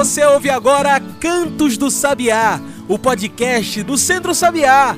Você ouve agora Cantos do Sabiá, o podcast do Centro Sabiá.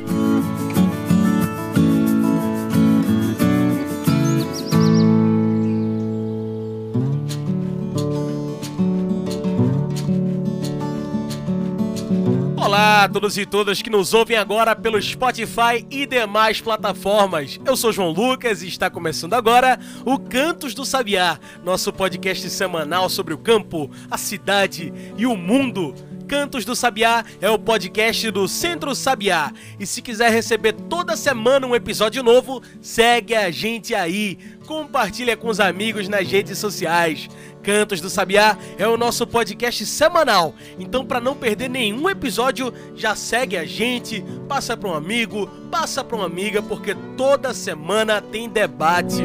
Olá a todos e todas que nos ouvem agora pelo Spotify e demais plataformas. Eu sou João Lucas e está começando agora o Cantos do Sabiá, nosso podcast semanal sobre o campo, a cidade e o mundo. Cantos do Sabiá é o podcast do Centro Sabiá. E se quiser receber toda semana um episódio novo, segue a gente aí. Compartilha com os amigos nas redes sociais. Cantos do Sabiá é o nosso podcast semanal. Então, para não perder nenhum episódio, já segue a gente, passa para um amigo, passa para uma amiga, porque toda semana tem debate.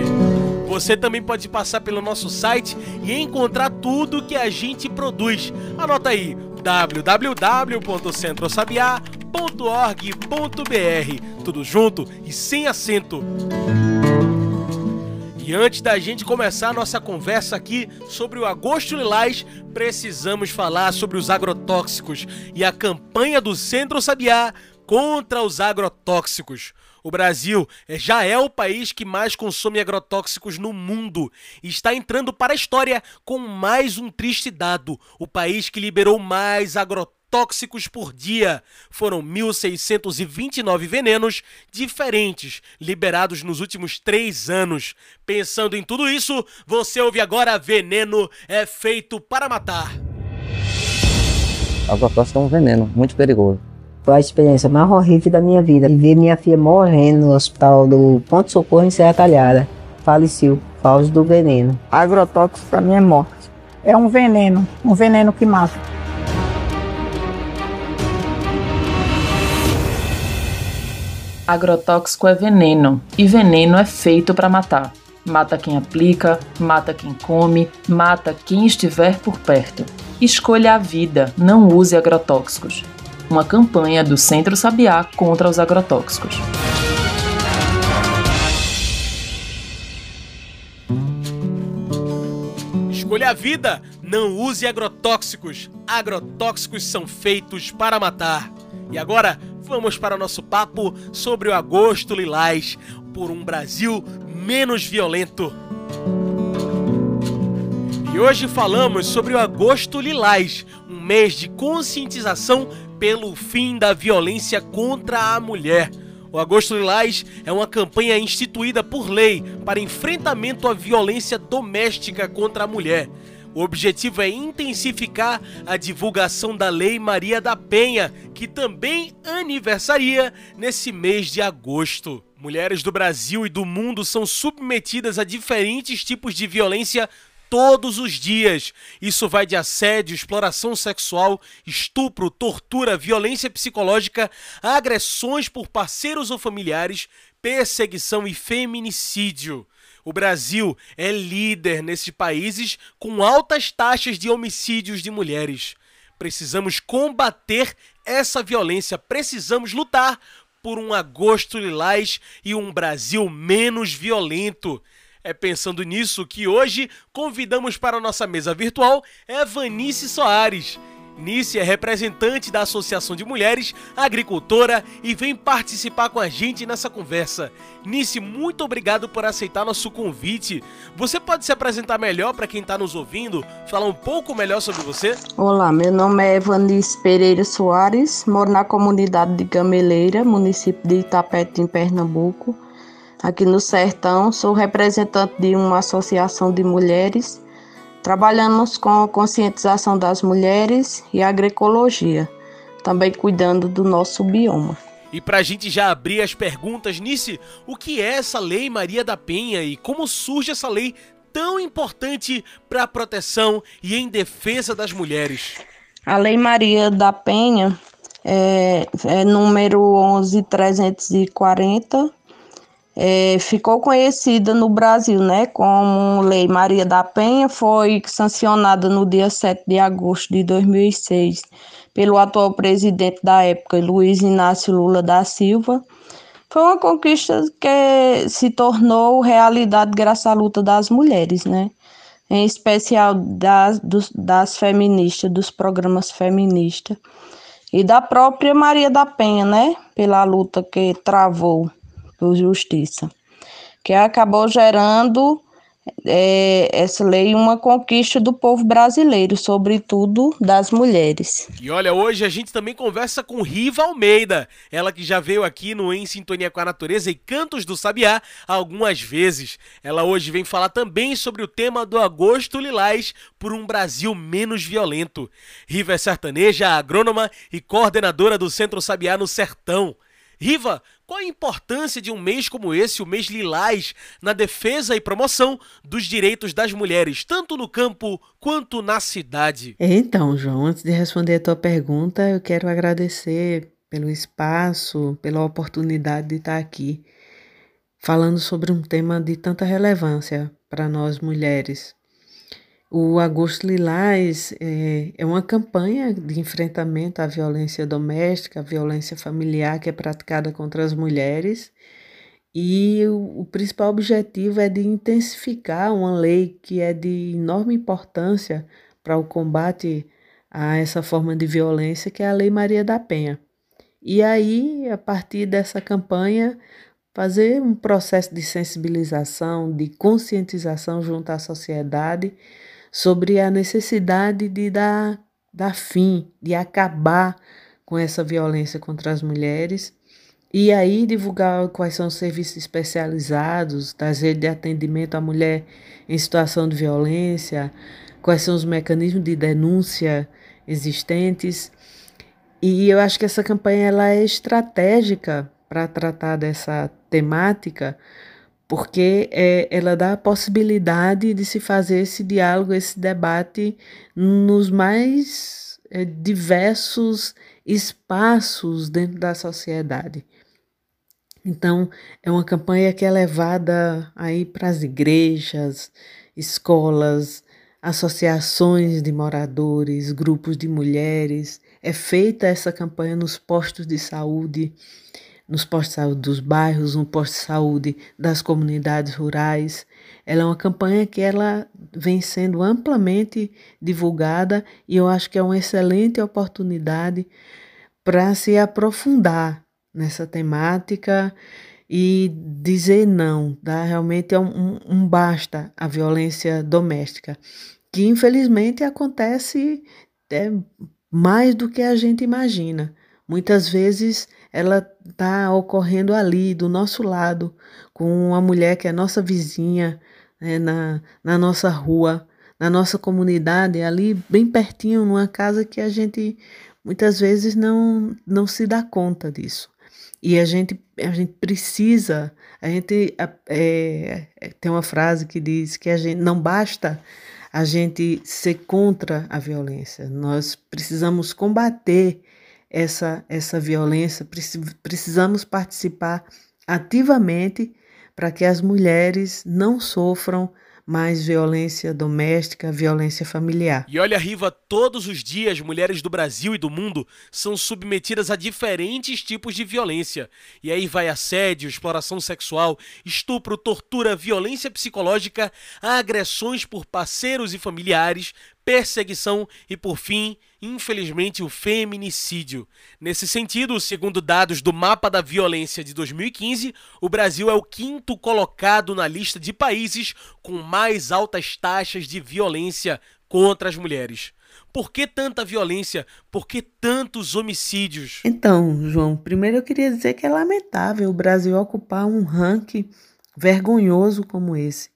Você também pode passar pelo nosso site e encontrar tudo que a gente produz. Anota aí www.centrosabiá.org.br. Tudo junto e sem acento. E antes da gente começar a nossa conversa aqui sobre o Agosto Lilás, precisamos falar sobre os agrotóxicos e a campanha do Centro Sabiá contra os agrotóxicos. O Brasil é, já é o país que mais consome agrotóxicos no mundo e está entrando para a história com mais um triste dado: o país que liberou mais agrotóxicos tóxicos por dia. Foram 1.629 venenos diferentes liberados nos últimos três anos. Pensando em tudo isso, você ouve agora Veneno é feito para matar. Agrotóxico é um veneno muito perigoso. Foi a experiência mais horrível da minha vida. Ver minha filha morrendo no hospital do Ponto Socorro em Serra Talhada. Faleceu por causa do veneno. Agrotóxico para mim é morte. É um veneno, um veneno que mata. Agrotóxico é veneno e veneno é feito para matar. Mata quem aplica, mata quem come, mata quem estiver por perto. Escolha a vida, não use agrotóxicos. Uma campanha do Centro Sabiá contra os agrotóxicos. Escolha a vida, não use agrotóxicos. Agrotóxicos são feitos para matar. E agora, vamos para o nosso papo sobre o Agosto Lilás por um Brasil menos violento. E hoje falamos sobre o Agosto Lilás, um mês de conscientização pelo fim da violência contra a mulher. O Agosto Lilás é uma campanha instituída por lei para enfrentamento à violência doméstica contra a mulher. O objetivo é intensificar a divulgação da Lei Maria da Penha, que também aniversaria nesse mês de agosto. Mulheres do Brasil e do mundo são submetidas a diferentes tipos de violência todos os dias. Isso vai de assédio, exploração sexual, estupro, tortura, violência psicológica, agressões por parceiros ou familiares, perseguição e feminicídio. O Brasil é líder nesses países com altas taxas de homicídios de mulheres. Precisamos combater essa violência, precisamos lutar por um agosto lilás e um Brasil menos violento. É pensando nisso que hoje convidamos para a nossa mesa virtual Evanice Soares. Nice é representante da Associação de Mulheres, agricultora e vem participar com a gente nessa conversa. Nice, muito obrigado por aceitar nosso convite. Você pode se apresentar melhor para quem está nos ouvindo, falar um pouco melhor sobre você? Olá, meu nome é Evanice Pereira Soares, moro na comunidade de Gameleira, município de Itapete, em Pernambuco. Aqui no Sertão, sou representante de uma associação de mulheres Trabalhamos com a conscientização das mulheres e agroecologia, também cuidando do nosso bioma. E para a gente já abrir as perguntas, Nice, o que é essa Lei Maria da Penha e como surge essa lei tão importante para a proteção e em defesa das mulheres? A Lei Maria da Penha é, é número 11340 é, ficou conhecida no Brasil né, como Lei Maria da Penha, foi sancionada no dia 7 de agosto de 2006 pelo atual presidente da época, Luiz Inácio Lula da Silva. Foi uma conquista que se tornou realidade graças à luta das mulheres, né? em especial das, dos, das feministas, dos programas feministas, e da própria Maria da Penha, né? Pela luta que travou por justiça, que acabou gerando é, essa lei uma conquista do povo brasileiro, sobretudo das mulheres. E olha, hoje a gente também conversa com Riva Almeida, ela que já veio aqui no Em Sintonia com a Natureza e Cantos do Sabiá algumas vezes. Ela hoje vem falar também sobre o tema do Agosto Lilás por um Brasil menos violento. Riva é sertaneja, agrônoma e coordenadora do Centro Sabiá no Sertão. Riva, qual a importância de um mês como esse, o mês Lilás, na defesa e promoção dos direitos das mulheres, tanto no campo quanto na cidade? Então, João, antes de responder a tua pergunta, eu quero agradecer pelo espaço, pela oportunidade de estar aqui falando sobre um tema de tanta relevância para nós mulheres. O Agosto Lilás é, é, uma campanha de enfrentamento à violência doméstica, à violência familiar que é praticada contra as mulheres. E o, o principal objetivo é de intensificar uma lei que é de enorme importância para o combate a essa forma de violência, que é a Lei Maria da Penha. E aí, a partir dessa campanha, fazer um processo de sensibilização, de conscientização junto à sociedade sobre a necessidade de dar, dar fim, de acabar com essa violência contra as mulheres. E aí divulgar quais são os serviços especializados das redes de atendimento à mulher em situação de violência, quais são os mecanismos de denúncia existentes. E eu acho que essa campanha ela é estratégica para tratar dessa temática, porque é, ela dá a possibilidade de se fazer esse diálogo, esse debate nos mais é, diversos espaços dentro da sociedade. Então, é uma campanha que é levada aí para as igrejas, escolas, associações de moradores, grupos de mulheres. É feita essa campanha nos postos de saúde nos postos de saúde dos bairros, no posto de saúde das comunidades rurais. Ela é uma campanha que ela vem sendo amplamente divulgada e eu acho que é uma excelente oportunidade para se aprofundar nessa temática e dizer não, tá? realmente é um, um, basta a violência doméstica, que infelizmente acontece é, mais do que a gente imagina. Muitas vezes ela está ocorrendo ali, do nosso lado, com uma mulher que é nossa vizinha, né, na, na nossa rua, na nossa comunidade, ali bem pertinho, numa casa que a gente muitas vezes não, não se dá conta disso. E a gente, a gente precisa, a gente é, é, tem uma frase que diz que a gente não basta a gente ser contra a violência, nós precisamos combater essa, essa violência, precisamos participar ativamente para que as mulheres não sofram mais violência doméstica, violência familiar. E olha, Riva, todos os dias mulheres do Brasil e do mundo são submetidas a diferentes tipos de violência. E aí vai assédio, exploração sexual, estupro, tortura, violência psicológica, agressões por parceiros e familiares, perseguição e, por fim, infelizmente, o feminicídio. Nesse sentido, segundo dados do Mapa da Violência de 2015, o Brasil é o quinto colocado na lista de países com mais altas taxas de violência contra as mulheres. Por que tanta violência? Por que tantos homicídios? Então, João, primeiro eu queria dizer que é lamentável o Brasil ocupar um ranking vergonhoso como esse,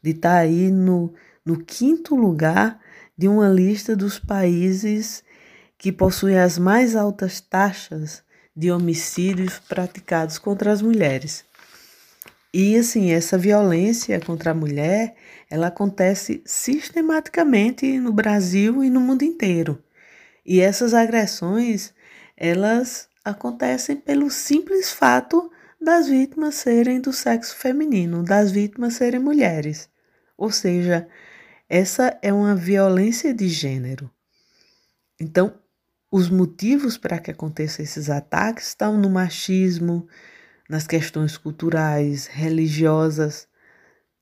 de estar tá aí no, no quinto lugar de uma lista dos países que possuem as mais altas taxas de homicídios praticados contra as mulheres. E assim, essa violência contra a mulher, ela acontece sistematicamente no Brasil e no mundo inteiro. E essas agressões, elas acontecem pelo simples fato das vítimas serem do sexo feminino, das vítimas serem mulheres. Ou seja, essa é uma violência de gênero. Então, os motivos para que aconteçam esses ataques estão no machismo, nas questões culturais, religiosas,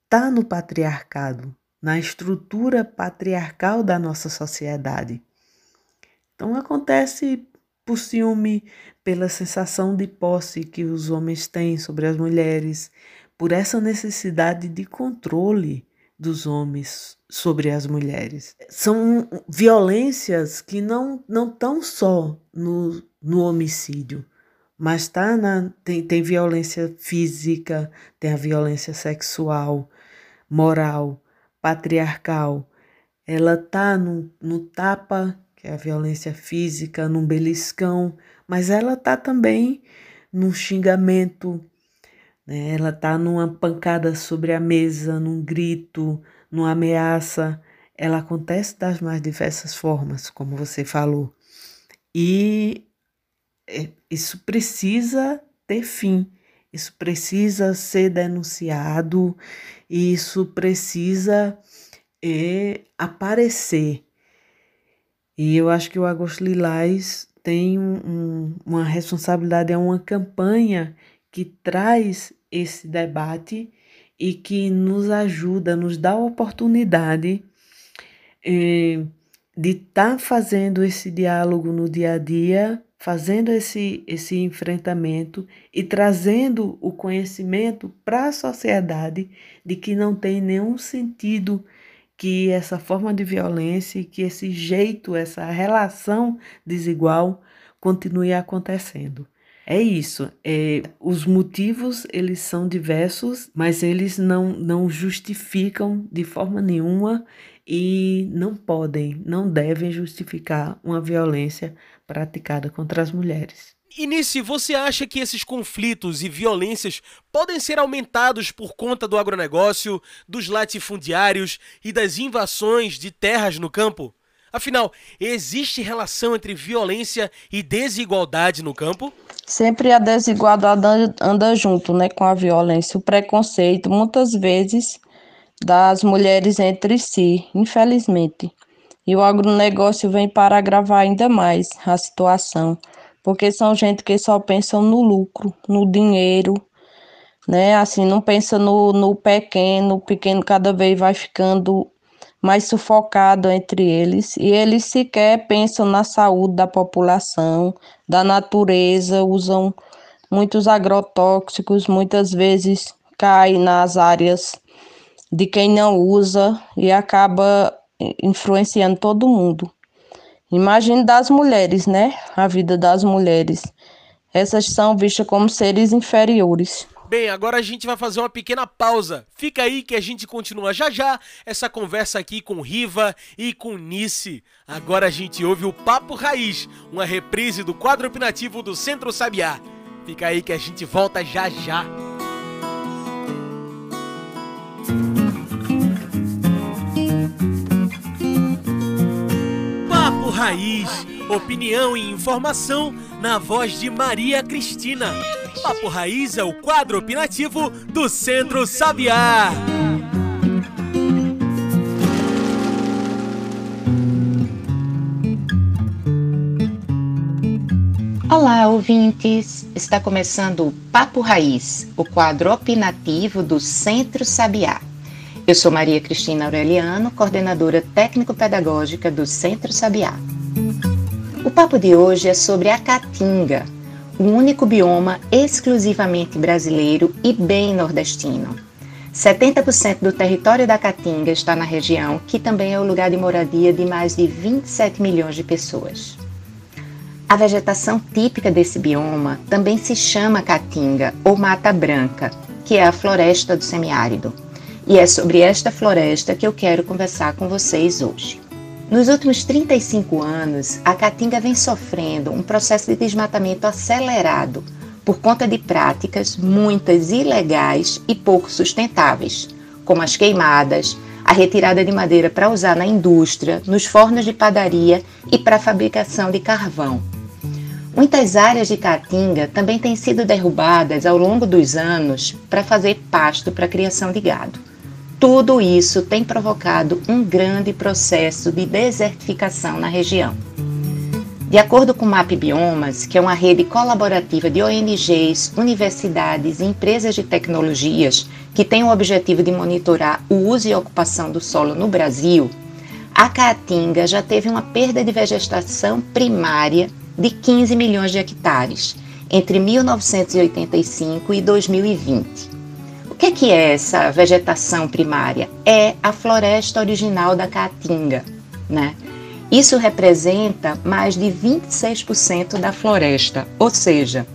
está no patriarcado, na estrutura patriarcal da nossa sociedade. Então acontece por ciúme, pela sensação de posse que os homens têm sobre as mulheres, por essa necessidade de controle dos homens sobre as mulheres. São violências que não não estão só no, no homicídio, mas tá na, tem, tem violência física, tem a violência sexual, moral, patriarcal. Ela tá no, no tapa, que é a violência física, num beliscão, mas ela tá também num xingamento, né? ela tá numa pancada sobre a mesa, num grito, numa ameaça. Ela acontece das mais diversas formas, como você falou. E é, isso precisa ter fim, isso precisa ser denunciado, isso precisa é, aparecer. E eu acho que o Agosto Lilás tem um, uma responsabilidade, é uma campanha que traz esse debate e que nos ajuda, nos dá a oportunidade eh, de estar tá fazendo esse diálogo no dia a dia, fazendo esse, esse enfrentamento e trazendo o conhecimento para a sociedade de que não tem nenhum sentido que essa forma de violência, que esse jeito, essa relação desigual continue acontecendo. É isso. É, os motivos eles são diversos, mas eles não, não justificam de forma nenhuma e não podem, não devem justificar uma violência praticada contra as mulheres. Inice, você acha que esses conflitos e violências podem ser aumentados por conta do agronegócio, dos latifundiários e das invasões de terras no campo? Afinal, existe relação entre violência e desigualdade no campo? Sempre a desigualdade anda, junto né, com a violência, o preconceito, muitas vezes, das mulheres entre si, infelizmente. E o agronegócio vem para agravar ainda mais a situação porque são gente que só pensam no lucro, no dinheiro, né? Assim, não pensa no, no pequeno, o pequeno cada vez vai ficando mais sufocado entre eles, e eles sequer pensam na saúde da população, da natureza, usam muitos agrotóxicos, muitas vezes cai nas áreas de quem não usa e acaba influenciando todo mundo. Imagine das mulheres, né? A vida das mulheres. Essas são vistas como seres inferiores. Bem, agora a gente vai fazer uma pequena pausa. Fica aí que a gente continua já já essa conversa aqui com Riva e com Nice. Agora a gente ouve o Papo Raiz, uma reprise do quadro opinativo do Centro Sabiá. Fica aí que a gente volta já já. Raiz, opinião e informação na voz de Maria Cristina. Papo Raiz é o quadro opinativo do Centro Sabiá. Olá, ouvintes! Está começando o Papo Raiz, o quadro opinativo do Centro Sabiá. Eu sou Maria Cristina Aureliano, coordenadora técnico-pedagógica do Centro Sabiá. O papo de hoje é sobre a caatinga, o único bioma exclusivamente brasileiro e bem nordestino. 70% do território da Caatinga está na região, que também é o lugar de moradia de mais de 27 milhões de pessoas. A vegetação típica desse bioma também se chama caatinga ou mata branca, que é a floresta do semiárido. E é sobre esta floresta que eu quero conversar com vocês hoje. Nos últimos 35 anos, a Caatinga vem sofrendo um processo de desmatamento acelerado por conta de práticas, muitas ilegais e pouco sustentáveis, como as queimadas, a retirada de madeira para usar na indústria, nos fornos de padaria e para a fabricação de carvão. Muitas áreas de caatinga também têm sido derrubadas ao longo dos anos para fazer pasto para a criação de gado. Tudo isso tem provocado um grande processo de desertificação na região. De acordo com o MAP Biomas, que é uma rede colaborativa de ONGs, universidades e empresas de tecnologias que tem o objetivo de monitorar o uso e ocupação do solo no Brasil, a Caatinga já teve uma perda de vegetação primária de 15 milhões de hectares entre 1985 e 2020. Que que é essa vegetação primária? É a floresta original da Caatinga, né? Isso representa mais de 26% da floresta, ou seja,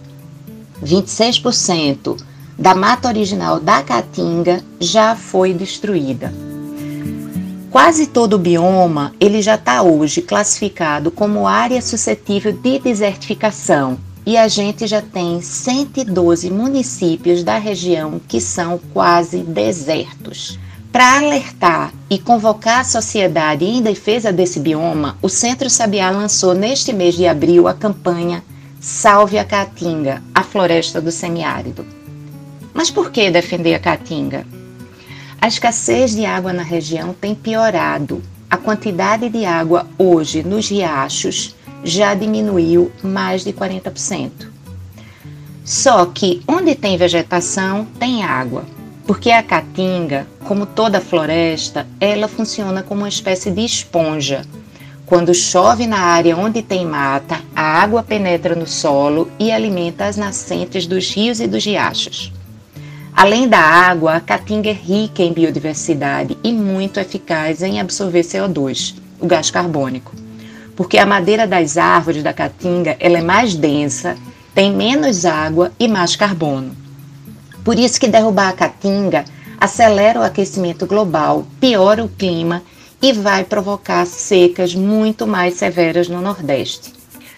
26% da mata original da Caatinga já foi destruída. Quase todo o bioma ele já está hoje classificado como área suscetível de desertificação e a gente já tem 112 municípios da região que são quase desertos. Para alertar e convocar a sociedade em defesa desse bioma, o Centro Sabiá lançou neste mês de abril a campanha Salve a Caatinga, a floresta do semiárido. Mas por que defender a Caatinga? A escassez de água na região tem piorado. A quantidade de água hoje nos riachos já diminuiu mais de 40%. Só que onde tem vegetação, tem água, porque a caatinga, como toda floresta, ela funciona como uma espécie de esponja. Quando chove na área onde tem mata, a água penetra no solo e alimenta as nascentes dos rios e dos riachos. Além da água, a caatinga é rica em biodiversidade e muito eficaz em absorver CO2, o gás carbônico. Porque a madeira das árvores da caatinga ela é mais densa, tem menos água e mais carbono. Por isso que derrubar a caatinga acelera o aquecimento global, piora o clima e vai provocar secas muito mais severas no Nordeste.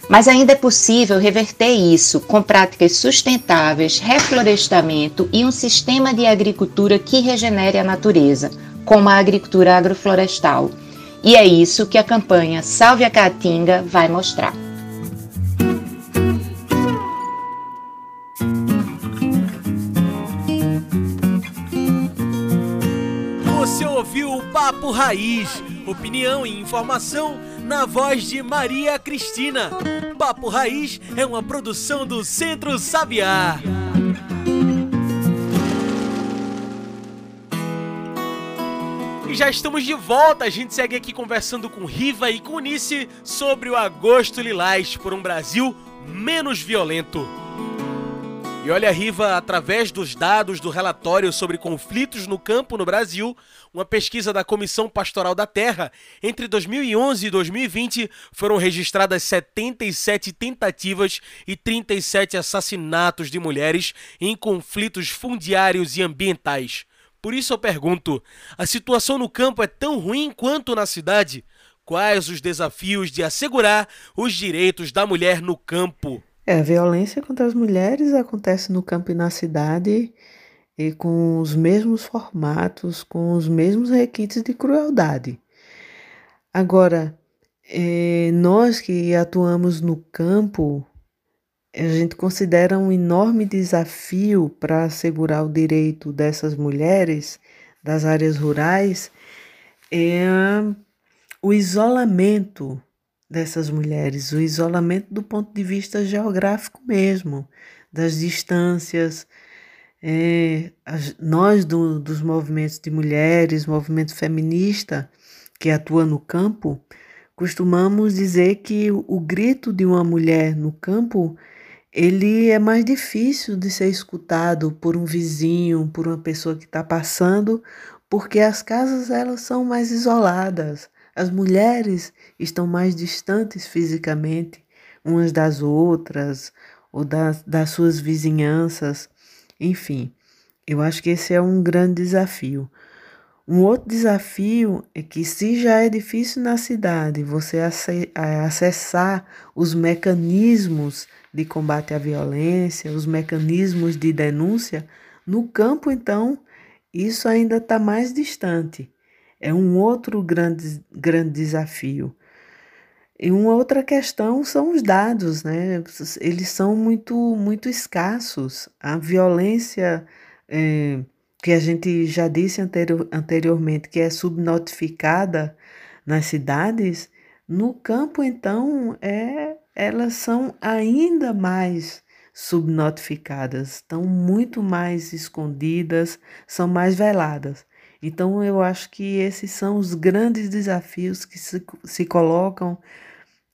Mas ainda é possível reverter isso com práticas sustentáveis, reflorestamento e um sistema de agricultura que regenere a natureza, como a agricultura agroflorestal. E é isso que a campanha Salve a Caatinga vai mostrar. Você ouviu o Papo Raiz, opinião e informação na voz de Maria Cristina. Papo Raiz é uma produção do Centro Sabiá. E já estamos de volta. A gente segue aqui conversando com Riva e com Nice sobre o Agosto Lilás por um Brasil menos violento. E olha, Riva, através dos dados do relatório sobre conflitos no campo no Brasil, uma pesquisa da Comissão Pastoral da Terra, entre 2011 e 2020 foram registradas 77 tentativas e 37 assassinatos de mulheres em conflitos fundiários e ambientais. Por isso eu pergunto: a situação no campo é tão ruim quanto na cidade? Quais os desafios de assegurar os direitos da mulher no campo? É, a violência contra as mulheres acontece no campo e na cidade e com os mesmos formatos, com os mesmos requintes de crueldade. Agora, é, nós que atuamos no campo, a gente considera um enorme desafio para assegurar o direito dessas mulheres das áreas rurais é o isolamento dessas mulheres, o isolamento do ponto de vista geográfico mesmo, das distâncias. É, as, nós do, dos movimentos de mulheres, movimento feminista que atua no campo, costumamos dizer que o, o grito de uma mulher no campo ele é mais difícil de ser escutado por um vizinho, por uma pessoa que está passando, porque as casas elas são mais isoladas. As mulheres estão mais distantes fisicamente umas das outras ou das, das suas vizinhanças. Enfim, eu acho que esse é um grande desafio. Um outro desafio é que, se já é difícil na cidade você acessar os mecanismos de combate à violência, os mecanismos de denúncia, no campo, então, isso ainda está mais distante. É um outro grande, grande desafio. E uma outra questão são os dados, né? Eles são muito, muito escassos. A violência é, que a gente já disse anterior, anteriormente, que é subnotificada nas cidades, no campo, então, é, elas são ainda mais subnotificadas, estão muito mais escondidas, são mais veladas. Então, eu acho que esses são os grandes desafios que se, se colocam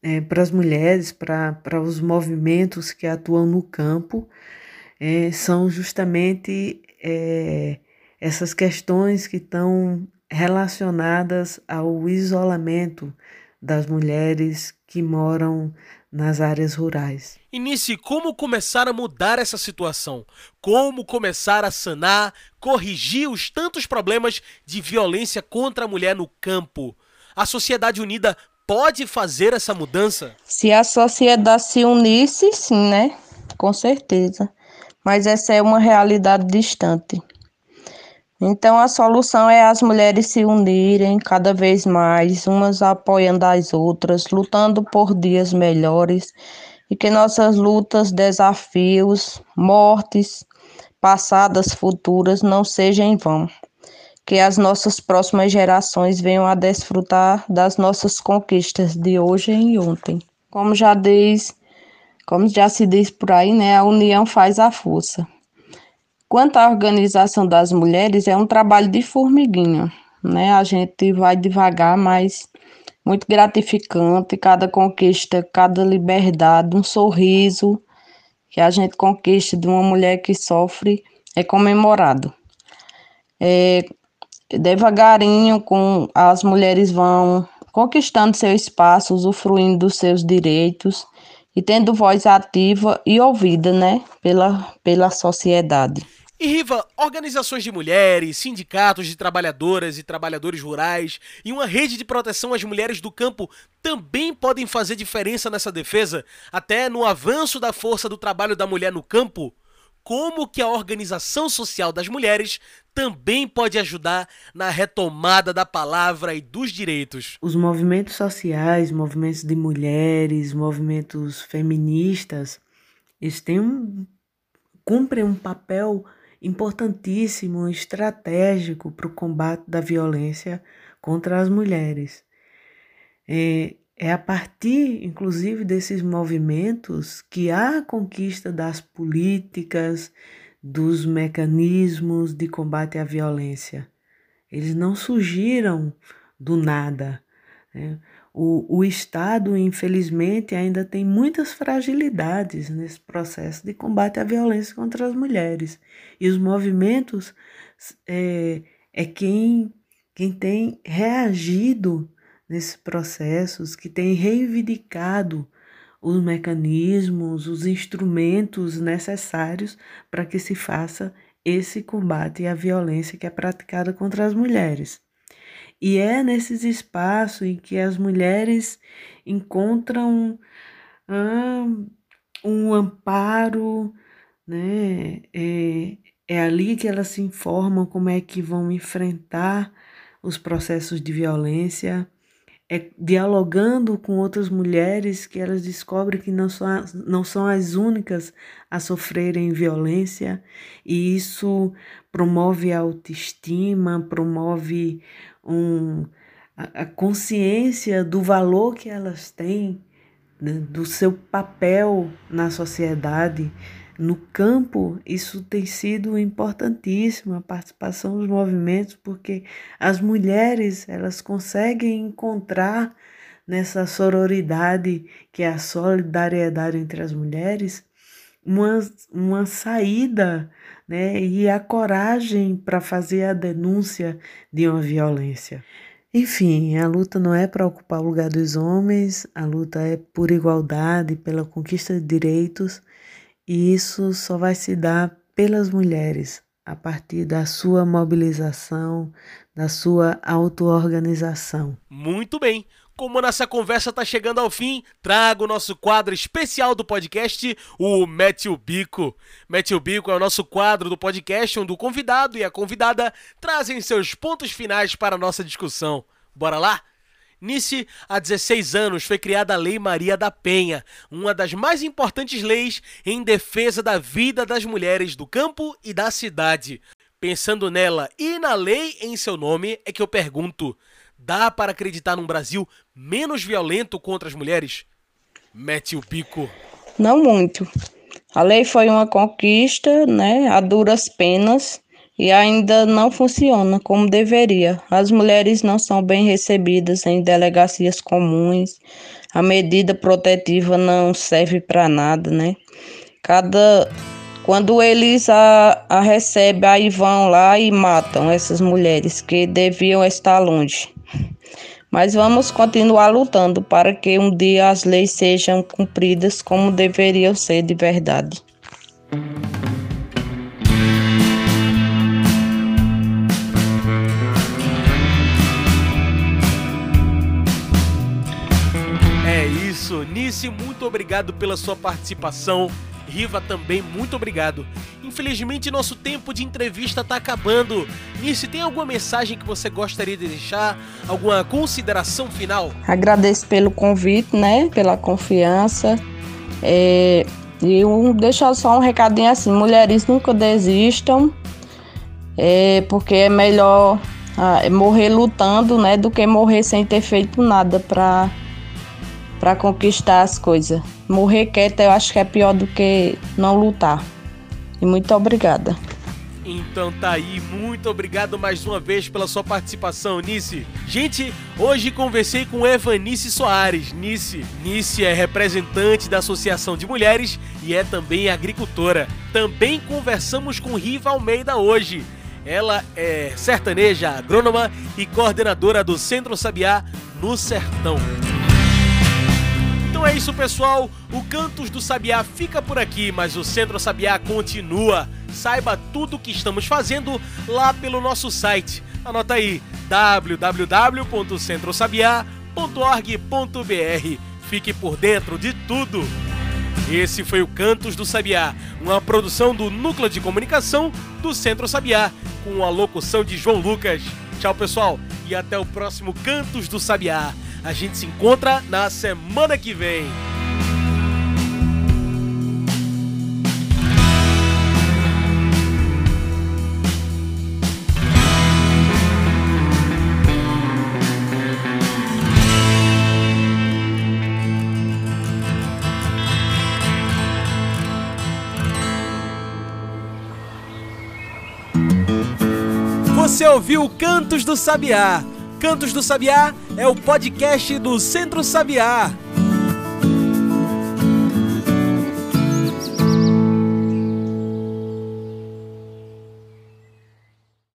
é, para as mulheres, para os movimentos que atuam no campo, é, são justamente é, essas questões que estão relacionadas ao isolamento das mulheres que moram nas áreas rurais. Inicie como começar a mudar essa situação, como começar a sanar, corrigir os tantos problemas de violência contra a mulher no campo. A sociedade unida pode fazer essa mudança? Se a sociedade se unisse, sim, né? Com certeza. Mas essa é uma realidade distante. Então a solução é as mulheres se unirem cada vez mais, umas apoiando as outras, lutando por dias melhores e que nossas lutas, desafios, mortes passadas, futuras não sejam em vão. Que as nossas próximas gerações venham a desfrutar das nossas conquistas de hoje e ontem. Como já diz, como já se diz por aí, né, a união faz a força. Quanto à organização das mulheres, é um trabalho de formiguinha, né? A gente vai devagar, mas muito gratificante. Cada conquista, cada liberdade, um sorriso que a gente conquista de uma mulher que sofre é comemorado. É, devagarinho, com as mulheres vão conquistando seu espaço, usufruindo dos seus direitos e tendo voz ativa e ouvida, né, pela, pela sociedade. E Riva, organizações de mulheres, sindicatos de trabalhadoras e trabalhadores rurais e uma rede de proteção às mulheres do campo também podem fazer diferença nessa defesa, até no avanço da força do trabalho da mulher no campo? Como que a organização social das mulheres também pode ajudar na retomada da palavra e dos direitos? Os movimentos sociais, movimentos de mulheres, movimentos feministas, eles têm um, cumprem um papel importantíssimo, estratégico para o combate da violência contra as mulheres. É, é a partir, inclusive, desses movimentos que há a conquista das políticas, dos mecanismos de combate à violência. Eles não surgiram do nada. Né? O, o Estado, infelizmente, ainda tem muitas fragilidades nesse processo de combate à violência contra as mulheres. E os movimentos é, é quem, quem tem reagido nesses processos, que tem reivindicado os mecanismos, os instrumentos necessários para que se faça esse combate à violência que é praticada contra as mulheres. E é nesses espaços em que as mulheres encontram ah, um amparo, né? É, é ali que elas se informam como é que vão enfrentar os processos de violência, é dialogando com outras mulheres que elas descobrem que não são, não são as únicas a sofrerem violência, e isso promove a autoestima, promove um, a, a consciência do valor que elas têm, né, do seu papel na sociedade. No campo, isso tem sido importantíssimo, a participação dos movimentos, porque as mulheres elas conseguem encontrar nessa sororidade, que é a solidariedade entre as mulheres, uma, uma saída né, e a coragem para fazer a denúncia de uma violência. Enfim, a luta não é para ocupar o lugar dos homens, a luta é por igualdade, pela conquista de direitos, e isso só vai se dar pelas mulheres, a partir da sua mobilização, da sua auto-organização. Muito bem! Como nossa conversa está chegando ao fim, trago o nosso quadro especial do podcast, o Mete o Bico. Mete o Bico é o nosso quadro do podcast onde o convidado e a convidada trazem seus pontos finais para a nossa discussão. Bora lá? Nice, há 16 anos, foi criada a Lei Maria da Penha, uma das mais importantes leis em defesa da vida das mulheres do campo e da cidade. Pensando nela e na lei em seu nome, é que eu pergunto: Dá para acreditar num Brasil menos violento contra as mulheres? Mete o pico. Não muito. A lei foi uma conquista, né, a duras penas, e ainda não funciona como deveria. As mulheres não são bem recebidas em delegacias comuns. A medida protetiva não serve para nada, né? Cada quando eles a, a recebem, aí vão lá e matam essas mulheres que deviam estar longe. Mas vamos continuar lutando para que um dia as leis sejam cumpridas como deveriam ser de verdade. Nice, muito obrigado pela sua participação. Riva também, muito obrigado. Infelizmente, nosso tempo de entrevista está acabando. Nice, tem alguma mensagem que você gostaria de deixar? Alguma consideração final? Agradeço pelo convite, né? Pela confiança. É, e um, deixar só um recadinho assim: mulheres nunca desistam, é, porque é melhor ah, morrer lutando, né? Do que morrer sem ter feito nada para para conquistar as coisas. Morrer quieta eu acho que é pior do que não lutar. E muito obrigada. Então tá aí, muito obrigado mais uma vez pela sua participação, Nice. Gente, hoje conversei com Evanice Soares. Nice, Nice é representante da Associação de Mulheres e é também agricultora. Também conversamos com Riva Almeida hoje. Ela é sertaneja, agrônoma e coordenadora do Centro Sabiá no Sertão. Então é isso, pessoal. O Cantos do Sabiá fica por aqui, mas o Centro Sabiá continua. Saiba tudo o que estamos fazendo lá pelo nosso site. Anota aí: www.centrosabiá.org.br. Fique por dentro de tudo. Esse foi o Cantos do Sabiá, uma produção do Núcleo de Comunicação do Centro Sabiá, com a locução de João Lucas. Tchau, pessoal, e até o próximo Cantos do Sabiá. A gente se encontra na semana que vem. Você ouviu Cantos do Sabiá. Cantos do Sabiá é o podcast do Centro Sabiá.